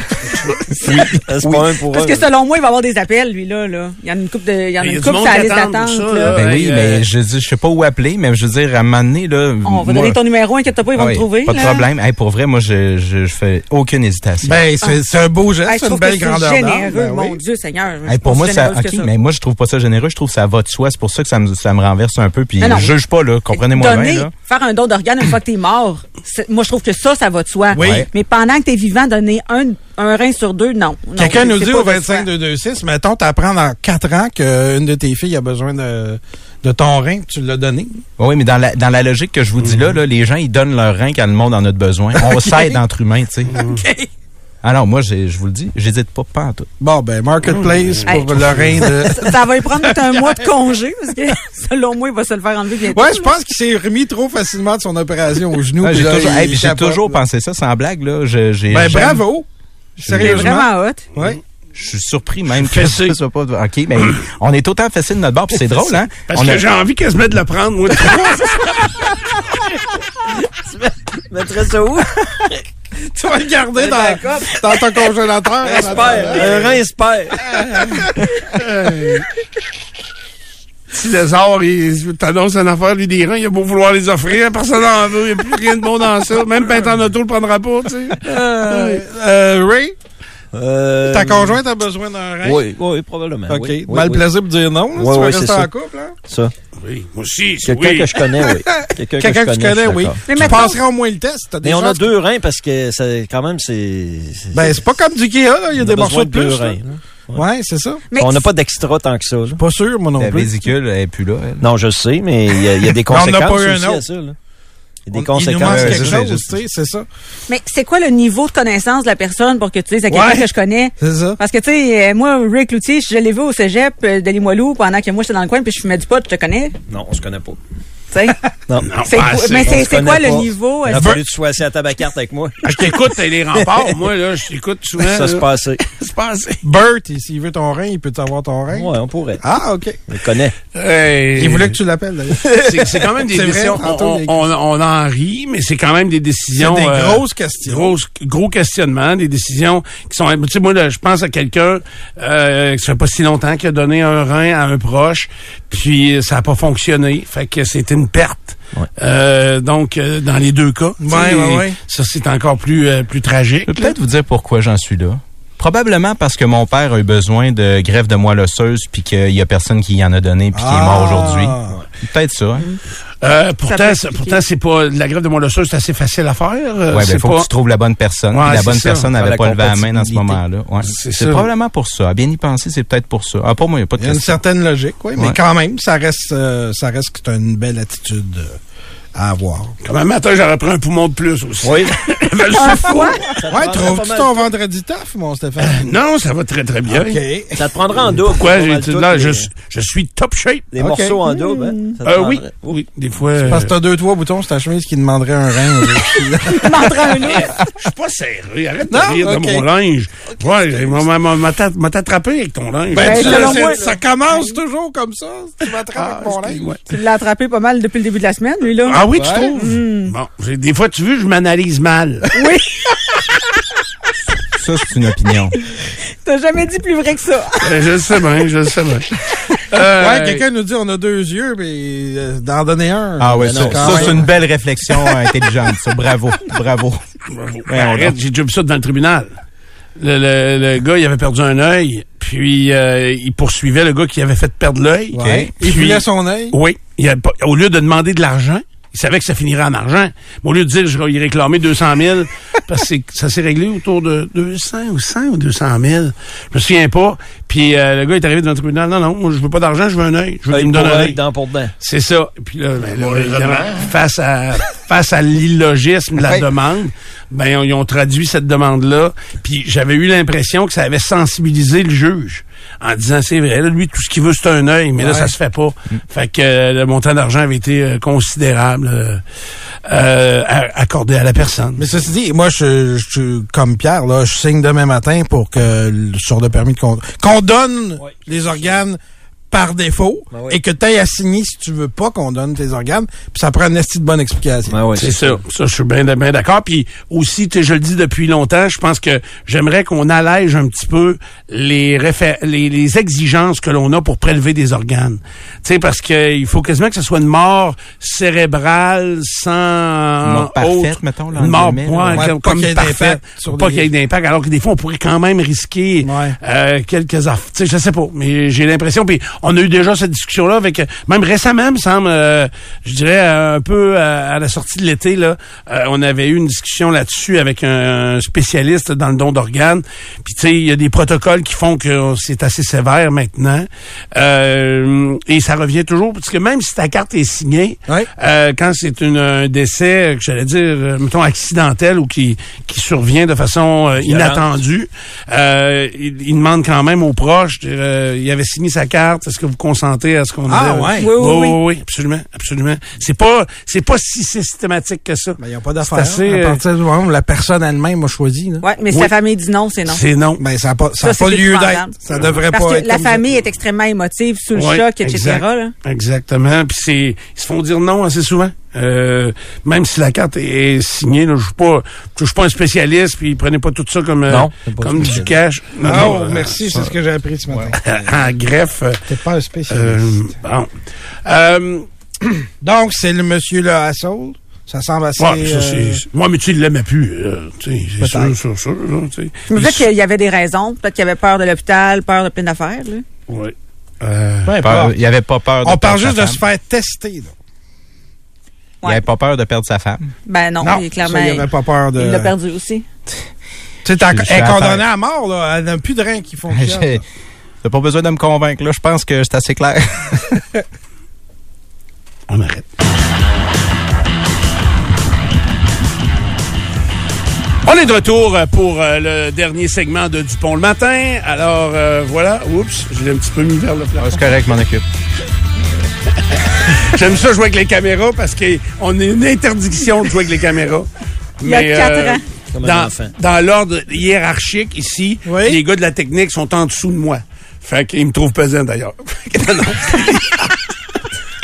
C'est pas un pour parce que selon moi, il va avoir des appels lui là. là. Il y en a une coupe de, il y en a a une coupe sur la liste d'attente. Ben oui, euh, mais je dis, je sais pas où appeler, mais je veux dire, à un moment donné, là. On va moi- donner ton numéro, inquiète pas, ils vont Ah oui, le trouver. Pas de là. problème. Hey, pour vrai, moi, je, je, je fais aucune hésitation. Ben, c'est c'est un beau geste, Hey, je c'est une trouve belle que grandeur généreux, Ben mon oui. Dieu Seigneur. Pour moi, pas ça, ok, mais moi, je trouve pas ça généreux. Je trouve que ça va de soi. C'est pour ça que ça me, ça me renverse un peu. Puis, je juge pas, là. Comprenez-moi Donner, bien, là. faire un don d'organe une fois que t'es mort, moi je trouve que ça, ça va de soi. Oui. Mais pendant que t'es vivant, donner un, un rein sur deux, non. Non, Quelqu'un nous dit au de 25 soi. 226, mettons, t'apprends dans 4 ans qu'une de tes filles a besoin de, de ton rein, tu l'as donné. Oui, mais dans la, dans la logique que je vous dis là, là, les gens, ils donnent leur rein quand le monde en a de besoin. On s'aide entre humains, tu sais. Alors, moi, j'ai- je vous le dis, j'hésite pas, pas en tout. Bon, ben, Marketplace Hey. pour le rein de... Ça, ça va lui prendre peut-être un mois de congé, parce que selon moi, il va se le faire enlever bientôt. Ouais, je pense qu'il s'est remis trop facilement de son opération au genou. Ouais, puis j'ai toujours, hey, j'ai capote, toujours pensé ça, sans blague, là. Je, Ben, jamais- bravo! Sérieusement. vraiment hot. Ouais. Je suis surpris même que ça soit pas... OK, mais on est autant fessé de notre bord, puis c'est drôle, hein? Parce On que a- j'ai envie quasiment de le prendre, moi. Tu mettrais ça où? Tu vas le garder Un dans, ton congélateur. Espère. Un rein espère. Si Lézard, il t'annonce une affaire, lui, des reins, il a beau vouloir les offrir, personne n'en veut, il n'y a plus rien de bon dans ça. Même peintre en auto, le prendra pas, tu sais. Euh, euh, Ray, Euh, ta conjointe a besoin d'un rein? Oui, oui, probablement. OK. oui, oui, Mal oui. plaisir pour dire non. là, Ouais, si tu rester en ça. couple, hein? Ça. Oui, moi aussi, Quelqu'un oui. que je connais, oui. Quelqu'un que je connais, oui. Mais tu passeras au moins le test. Des Mais on a deux reins parce que ça, quand même, c'est. Ben, c'est pas comme du là. Il y a on des morceaux de deux plus. là. reins. Ouais, c'est ça. Mais On n'a pas d'extra tant que ça. là. Pas sûr, moi non La plus. vésicule, elle est plus là, elle. Non, je sais, mais il y, a- il y a des on en a conséquences pas eu un aussi à ça. Là. Il On- des Il nous conséquences. manque Ouais, quelque c'est ça, chose, c'est ça. Mais c'est quoi le niveau de connaissance de la personne pour que tu dises à quelqu'un Ouais. que je connais? C'est ça. Parce que, tu sais, euh, moi, Rick Loutier, je l'ai vu au cégep euh, de Limoilou pendant que moi, j'étais dans le coin puis je fumais du pot, je te connais, Non, on se connaît pas. Tu sais. Non. Non, C'est mais c'est se quoi le niveau? Il Est-ce a que- fallu que tu sois assis à ta carte avec moi. Je t'écoute, t'as les remparts. Moi, là, je t'écoute souvent. Ça se passait. C'est passé. Bert, il- s'il veut ton rein, il peut t'avoir ton rein. Ouais, on pourrait. Ah, OK. On le connaît. Hey. Il voulait que tu l'appelles, d'ailleurs. C'est c'est quand même des vrai, décisions. on, en rit, mais c'est quand même des décisions. C'est des euh, grosses questions. Gros, gros questionnements, des décisions qui sont. Tu sais, moi, là, je pense à quelqu'un euh, qui ça fait pas si longtemps qui a donné un rein à un proche, puis ça a pas fonctionné. Fait que c'était une perte. Ouais. Euh, donc, euh, dans les deux cas, ouais, ouais. ça c'est encore plus euh, plus tragique. Je peux peut-être vous dire pourquoi j'en suis là. Probablement parce que mon père a eu besoin de greffe de moelle osseuse puis qu'il y a personne qui y en a donné puis qui est mort Ah. aujourd'hui. Peut-être ça. hein. Euh, pourtant, pourtant, c'est pas la grève de mon c'est assez facile à faire. Euh, Ouais, c'est ben, faut pas- que tu trouves la bonne personne. Ouais, la bonne ça. personne n'avait pas levé la main dans ce moment-là. Ouais. C'est probablement pour ça. À bien y penser, c'est peut-être pour ça. Ah, pour moi, il n'y a pas de Il y a une certaine logique, oui, mais quand même, ça reste, euh, ça reste que c'est une belle attitude euh, à avoir. Comme un matin, j'aurais pris un poumon de plus aussi. Oui. Ben, fou. Ouais, trouves-tu ton vendredi tough, mon Stéphane? Non, ça va très très bien. OK. Ça te prendra en double. Pourquoi là, les- je, suis- je suis top shape. Les Ok. morceaux en double, hein? Ça te Euh, oui, oui, des fois. euh, Parce que t'as deux, trois boutons sur ta chemise qui demanderaient un rein. Je suis pas serré. Arrête de rire de mon linge. Ouais, j'ai- m'a- m'a- m'a t'a- m'a t'attrapé avec ton linge. ben, tu selon sais, moi, ça commence toujours comme ça. si Tu m'attrapes Ah, avec mon linge. Tu l'as attrapé pas mal depuis le début de la semaine, lui, là. Ah oui, tu Ouais. trouves? Bon, j'ai- des fois, tu veux, je m'analyse mal. Oui, Ça, c'est une opinion. t'as jamais dit plus vrai que ça. Euh, je le sais bien, je le sais bien. Euh, Ouais, quelqu'un nous dit on a deux yeux, mais euh, d'en donner un. Ah ouais, ça, non, ça, c'est une belle réflexion intelligente. Ça. Bravo, bravo. Arrête, j'ai déjà vu ça devant le tribunal. Le, le, le gars, il avait perdu un œil, puis euh, il poursuivait le gars qui avait fait perdre l'œil. Ouais. Il filait son œil? Oui. Il a pas- au lieu de demander de l'argent, il savait que ça finirait en argent. Mais au lieu de dire, je vais y réclamer 200 000, parce que ça s'est réglé autour de 200 ou 100 ou 200 000. Je me souviens pas. Puis euh, le gars est arrivé devant le tribunal. Non, non, moi, je veux pas d'argent, je veux un œil. Je veux Œil qu'il me donne un œil, œil. dent pour dent. C'est ça. Puis là, ben, là, évidemment, face à face à l'illogisme de la demande, ben ils ont traduit cette demande-là. Puis j'avais eu l'impression que ça avait sensibilisé le juge en disant c'est vrai, là, lui tout ce qu'il veut c'est un œil, mais là ça se fait pas. Fait que euh, le montant d'argent avait été euh, considérable euh, euh, à- accordé à la personne. Mais ceci dit, moi, je, je, comme Pierre, là, je signe demain matin pour que, le- sur le permis de conduire, qu'on donne les organes par défaut Ben oui. et que tu ailles à signer si tu veux pas qu'on donne tes organes. Puis ça prend une esti de bonne explication. Ouais, ouais, C'est ça. Ça, je suis bien, bien d'accord. Puis aussi, tu sais, je le dis depuis longtemps, je pense que j'aimerais qu'on allège un petit peu les, réfé- les, les exigences que l'on a pour prélever des organes. Tu sais, parce que il faut quasiment que ce soit une mort cérébrale sans Une mort parfaite, autre- mettons, là, Une mort, guillemets, ouais, là. Ouais, comme, pas comme qu'il y ait parfaite. d'impact sur Pas les- qu'il y ait d'impact. Alors que des fois, on pourrait quand même risquer Ouais. euh, quelques affaires. Tu sais, je sais pas, mais j'ai l'impression. Puis on a eu déjà cette discussion-là avec, même récemment, me semble, euh, je dirais euh, un peu euh, à la sortie de l'été, là, euh, on avait eu une discussion là-dessus avec un spécialiste dans le don d'organes. Puis tu sais, il y a des protocoles qui font que c'est assez sévère maintenant. Euh, et ça revient toujours, parce que même si ta carte est signée, euh, quand c'est un décès, que j'allais dire, mettons, accidentel ou qui, qui survient de façon inattendue, euh, il, il demande quand même aux proches, euh, il avait signé sa carte, est-ce que vous consentez à ce qu'on Ah, ait- ouais. Oui, oui, oui, oui. oui, absolument, absolument. C'est pas, c'est pas si systématique que ça. Ben, il n'y a pas d'affaire. C'est assez, À euh, partir du moment où la personne elle-même a choisi. Là. Ouais, mais si Oui. la famille dit non, c'est non. C'est non. Ben, ça n'a pas, ça Ça, a c'est pas lieu d'être. Ça devrait Parce pas que être la comme ça. famille est extrêmement émotive sous le Ouais, choc, etc. exact. là. Exactement. Puis c'est, ils se font dire non assez souvent. Euh, même si la carte est signée, là, je suis pas, je suis pas un spécialiste. Puis prenez pas tout ça comme euh, Non, comme du cash. Non, Ah, non, oh, euh, merci, c'est ce que j'ai appris ce matin. en greffe. euh, T'es pas un euh, spécialiste. bon. Euh, Donc, c'est le monsieur là à Saul. Ça semble assez... ouais, ça, euh, c'est- moi, mais tu il l'aimait plus. euh, c'est sûr, Peut-être. sûr, sûr. Il disais qu'il y avait des raisons. Peut-être qu'il avait peur de l'hôpital, peur de plein d'affaires. Euh, importe. il avait pas peur de On parle juste de se faire tester. Là. Il Ouais. avait pas peur de perdre sa femme. Ben non, il est clairement. ça, il avait pas peur de... Il l'a perdu aussi. Tu sais, elle est condamnée à mort, là. Elle n'a plus de rein qui fonctionne. T'as pas besoin de me convaincre, là. Je pense que c'est assez clair. on arrête. On est de retour pour euh, le dernier segment de Dupont le matin. Alors euh, voilà, oups, je l'ai un petit peu mis vers le plafond. c'est correct, je m'en occupe. J'aime ça jouer avec les caméras parce qu'on a une interdiction de jouer avec les caméras. Il y a quatre ans. Comme un dans, dans l'ordre hiérarchique ici, Oui. les gars de la technique sont en dessous de moi. Fait qu'ils me trouvent pesant d'ailleurs.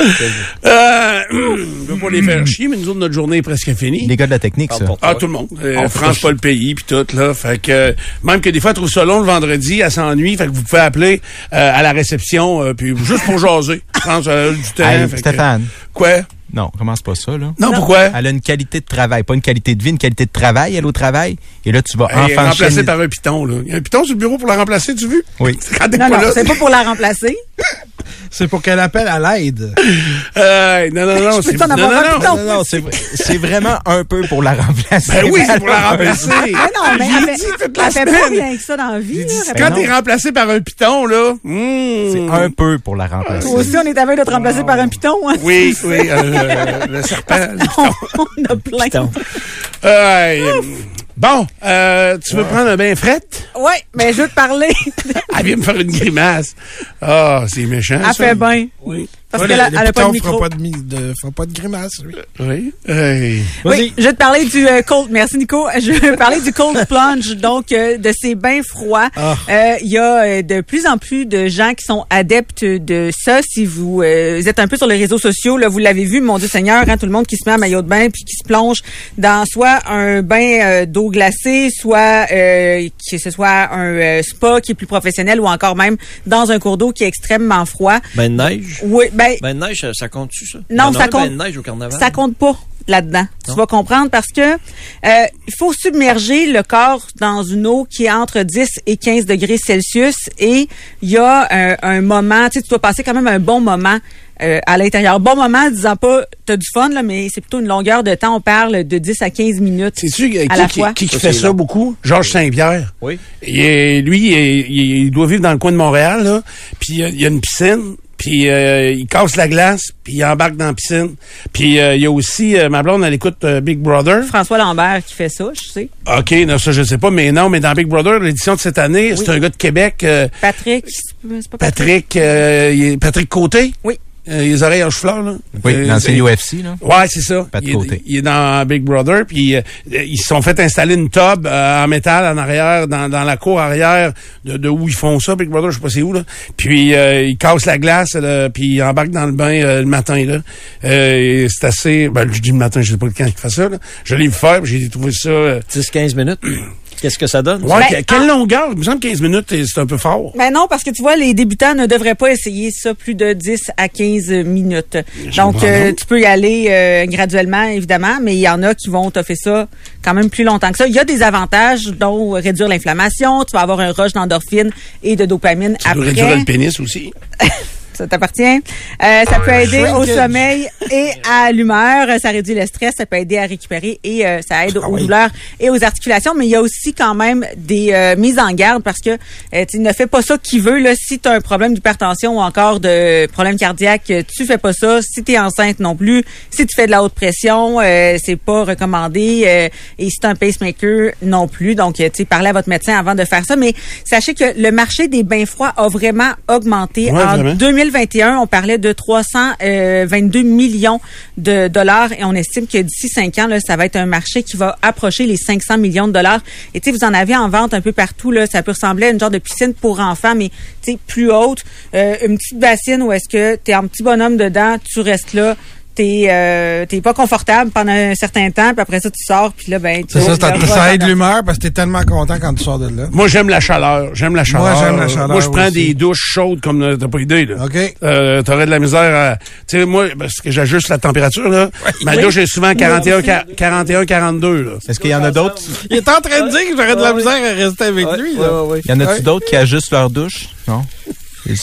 Euh, je veux pas les faire chier, mais nous autres, notre journée est presque finie. Les gars de la technique, ça. Ah, tout le monde. Euh, On France, pas le pays, puis tout, là. Fait que, euh, même que des fois, elle trouve ça long le vendredi, elle s'ennuie, fait que vous pouvez appeler euh, à la réception, euh, puis juste pour jaser. France, elle a du temps. Fait que- Stéphane. Quoi? Non, commence pas ça, là. Non, pourquoi? Elle a une qualité de travail, pas une qualité de vie, une qualité de travail, elle au travail. Et là, tu vas Elle est enfin remplacée par un piton, là. Il y a un piton sur le bureau pour la remplacer, tu vu? Oui. Non, non, là. c'est pas pour la remplacer. C'est pour qu'elle appelle à l'aide. Euh, non, non, non. C'est- t'en non, avoir non, un non. piton? Non, non, c'est c'est vraiment un peu pour la remplacer. Ben oui, c'est pour la remplacer. Mais non, mais elle fait, dit toute la elle fait pas semaine. rien que ça dans la vie. Quand t'es remplacé par un piton, là. hmm. C'est un peu pour la remplacer. Toi aussi, on est aveugle de te remplacer par un piton. Hein? Oui, oui, euh, le serpent. le piton. on a plein. Piton. Euh, bon, euh, tu veux prendre un bain fret? Ouais, mais je veux te parler. Elle vient me faire une grimace. Ah, c'est méchant, Elle ça. fait bien. Oui. Parce Ouais, qu'elle le- a, a pas de micro. fera pas de, de- fera pas de grimace, lui. Oui. Hey. Oui, je vais te parler du euh, cold. Merci Nico. Je vais te parler du cold plunge, donc euh, de ces bains froids. Ah. Euh, Il y a euh, de plus en plus de gens qui sont adeptes de ça. Si vous, euh, vous êtes un peu sur les réseaux sociaux, là, vous l'avez vu, mon Dieu Seigneur, hein, tout le monde qui se met à maillot de bain puis qui se plonge dans soit un bain euh, d'eau glacée, soit euh, que ce soit un euh, spa qui est plus professionnel ou encore même dans un cours d'eau qui est extrêmement froid. Ben de neige? Oui, ben Ben de neige, ça, ça compte-tu, ça? Non, ça compte- Ben de neige au carnaval. ça compte pas là-dedans. Tu vas comprendre parce que euh, il faut submerger le corps dans une eau qui est entre 10 et 15 degrés Celsius et il y a un, un moment, tu sais, tu dois passer quand même un bon moment euh, à l'intérieur. Bon moment, disant pas t'as du fun là, mais c'est plutôt une longueur de temps. On parle de 10 à 15 minutes. C'est-tu qui, À la qui, fois. qui, qui Ça, fait c'est ça long. beaucoup? Georges Saint-Pierre. Oui. Il est- lui, il, est- il- doit vivre dans le coin de Montréal, là. Puis euh, il y a une piscine. Puis euh, il casse la glace, puis il embarque dans la piscine. Puis euh, il y a aussi, euh, ma blonde, elle écoute euh, Big Brother. François Lambert qui fait ça, je sais. OK, non, ça, je sais pas, mais non, mais dans Big Brother, l'édition de cette année, c'est un gars de Québec, euh, Patrick, c'est pas Patrick, euh, il est- Patrick Côté? Oui. Euh, les oreilles en chou-fleur, là. Oui, Euh, l'ancien c'est- UFC, là. Ouais, c'est ça. Pas de il, est- côté. il est dans Big Brother, puis euh, ils se sont fait installer une tub euh, en métal en arrière, dans, dans la cour arrière de, de où ils font ça, Big Brother, je sais pas c'est où, là. Puis euh, ils cassent la glace, là, puis ils embarquent dans le bain euh, le matin, là. Euh, c'est assez... Ben, je dis le matin, je sais pas quand il fait ça, là. Je l'ai vu faire, puis j'ai trouvé ça... euh, 10-15 minutes. Qu'est-ce que ça donne? Ouais, Ben, que- quelle longueur? Il me semble 15 minutes, c'est un peu fort. Ben non, parce que tu vois, les débutants ne devraient pas essayer ça plus de 10 à 15 minutes. Donc, euh, tu peux y aller euh, graduellement, évidemment, mais il y en a qui vont t'offrir ça quand même plus longtemps que ça. Il y a des avantages, dont réduire l'inflammation, tu vas avoir un rush d'endorphine et de dopamine Tu après. réduire le pénis aussi. Ça t'appartient? Euh, ça peut aider au sommeil et à l'humeur. Ça réduit le stress. Ça peut aider à récupérer et euh, ça aide aux douleurs et aux articulations. Mais il y a aussi quand même des euh, mises en garde parce que euh, tu ne fais pas ça qui veut. Là, si tu as un problème d'hypertension ou encore de problème cardiaque, tu fais pas ça. Si tu es enceinte non plus. Si tu fais de la haute pression, euh, c'est pas recommandé. Euh, et si tu un pacemaker non plus. Donc, tu sais, parlez à votre médecin avant de faire ça. Mais sachez que le marché des bains froids a vraiment augmenté Ouais, en vraiment. 2021, on parlait de 322 millions de dollars et on estime que d'ici cinq ans, là, ça va être un marché qui va approcher les 500 millions de dollars. Et tu sais, vous en avez en vente un peu partout. Là, ça peut ressembler à une genre de piscine pour enfants, mais tu sais, plus haute, Euh, une petite bassine où est-ce que tu es un petit bonhomme dedans, tu restes là. T'es euh, t'es pas confortable pendant un certain temps, puis après ça tu sors, puis là ben tu C'est ça, ça, vas ça aide l'humeur parce que t'es tellement content quand tu sors de là. Moi, j'aime la chaleur. J'aime la chaleur. j'aime la chaleur Moi, je prends aussi. des douches chaudes comme t'as pas idée, là. OK. Euh, t'aurais de la misère à... Tu sais, moi, parce que j'ajuste la température, là. Ma Oui. douche est souvent 41, 41, 42, là. Est-ce qu'il y en a d'autres? Il est en train de dire que j'aurais de la misère à rester avec lui. là. Il y en a-tu d'autres qui ajustent leur douche? Non?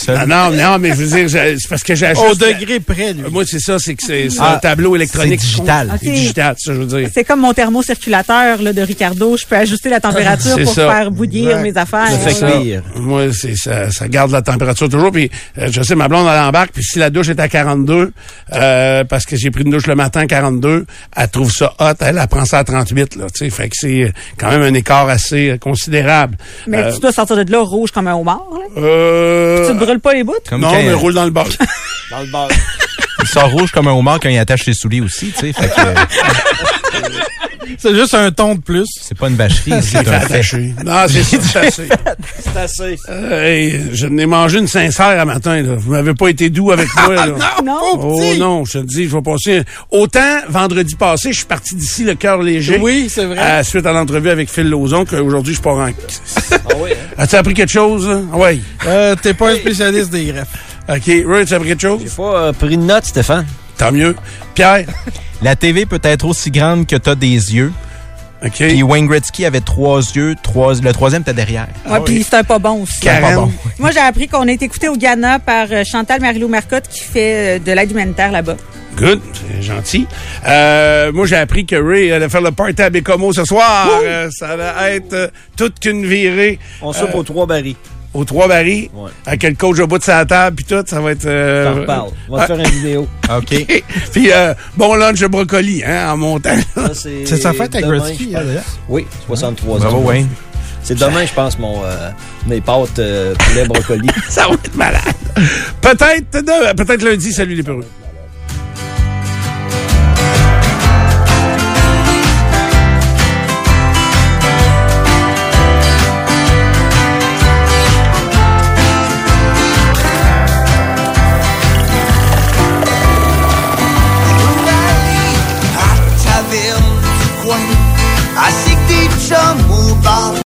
Ah, non, non, mais je veux dire, j'ai- c'est parce que j'ajuste... Au degré près, lui. Euh, Moi, c'est ça, c'est que c'est c'est Ah, un tableau électronique. c'est digital. C'est digital, ça, je veux dire. C'est comme mon thermocirculateur là, de Ricardo. Je peux ajuster la température pour ça. faire bouillir Ouais. mes affaires. Ça fait cuire. Moi, c'est ça, ça garde la température toujours. Puis euh, je sais, ma blonde elle embarque. Puis si la douche est à 42, euh, parce que j'ai pris une douche le matin à 42, elle trouve ça hot. Elle, elle prend ça à 38 là. Tu sais, fait que c'est quand même un écart assez euh, considérable. Mais Euh, tu dois sortir de là rouge comme un homard. Là. euh, Tu te brûles pas les bouts? Comme non, quand mais roule dans le bol. Dans le bar. Il sort rouge comme un homard quand il attache ses souliers aussi, tu sais. Fait que euh, C'est juste un ton de plus. c'est pas une vacherie, c'est un fait. Non, c'est ça, c'est assez. C'est assez. Euh, hey, je n'ai mangé une sincère à matin. Là. Vous m'avez pas été doux avec moi. Là. Non. Oh non, je te dis, je vais passer. Autant vendredi passé, je suis parti d'ici le cœur léger. Oui, c'est vrai. Euh, suite à l'entrevue avec Phil Lauzon, qu'aujourd'hui je pars en. Ah oui, hein? As-tu appris quelque chose? là? Oui. Euh, T'es pas un spécialiste des greffes. OK. Roy, as-tu appris quelque chose? J'ai pas euh, pris de notes, Stéphane. Tant mieux. Pierre? La TV peut être aussi grande que t'as des yeux. OK. Puis Wayne Gretzky avait trois yeux, trois, le troisième était derrière. Ouais, puis c'est un pas bon aussi. Karen? pas bon. Moi, j'ai appris qu'on est écouté au Ghana par euh, Chantal Marilou Marcotte qui fait euh, de l'aide humanitaire là-bas. Good, c'est gentil. Euh, moi, j'ai appris que Ray allait faire le party à Bécomo ce soir. Euh, ça allait être euh, toute qu'une virée On soupe aux trois barils. Aux trois barils, Ouais. avec le coach au bout de sa table, puis tout, ça va être... euh, T'en reparles. On va te ah, faire une vidéo. OK. puis euh, bon lunch de brocoli, hein, en montant. C'est sa fête à Gretzky, hein, d'ailleurs. Oui, 63 ans. Bravo, Wayne. C'est demain, je pense, mon, euh, mes pâtes euh, poulet brocoli. ça va être malade. Peut-être, peut-être lundi, salut les perruques.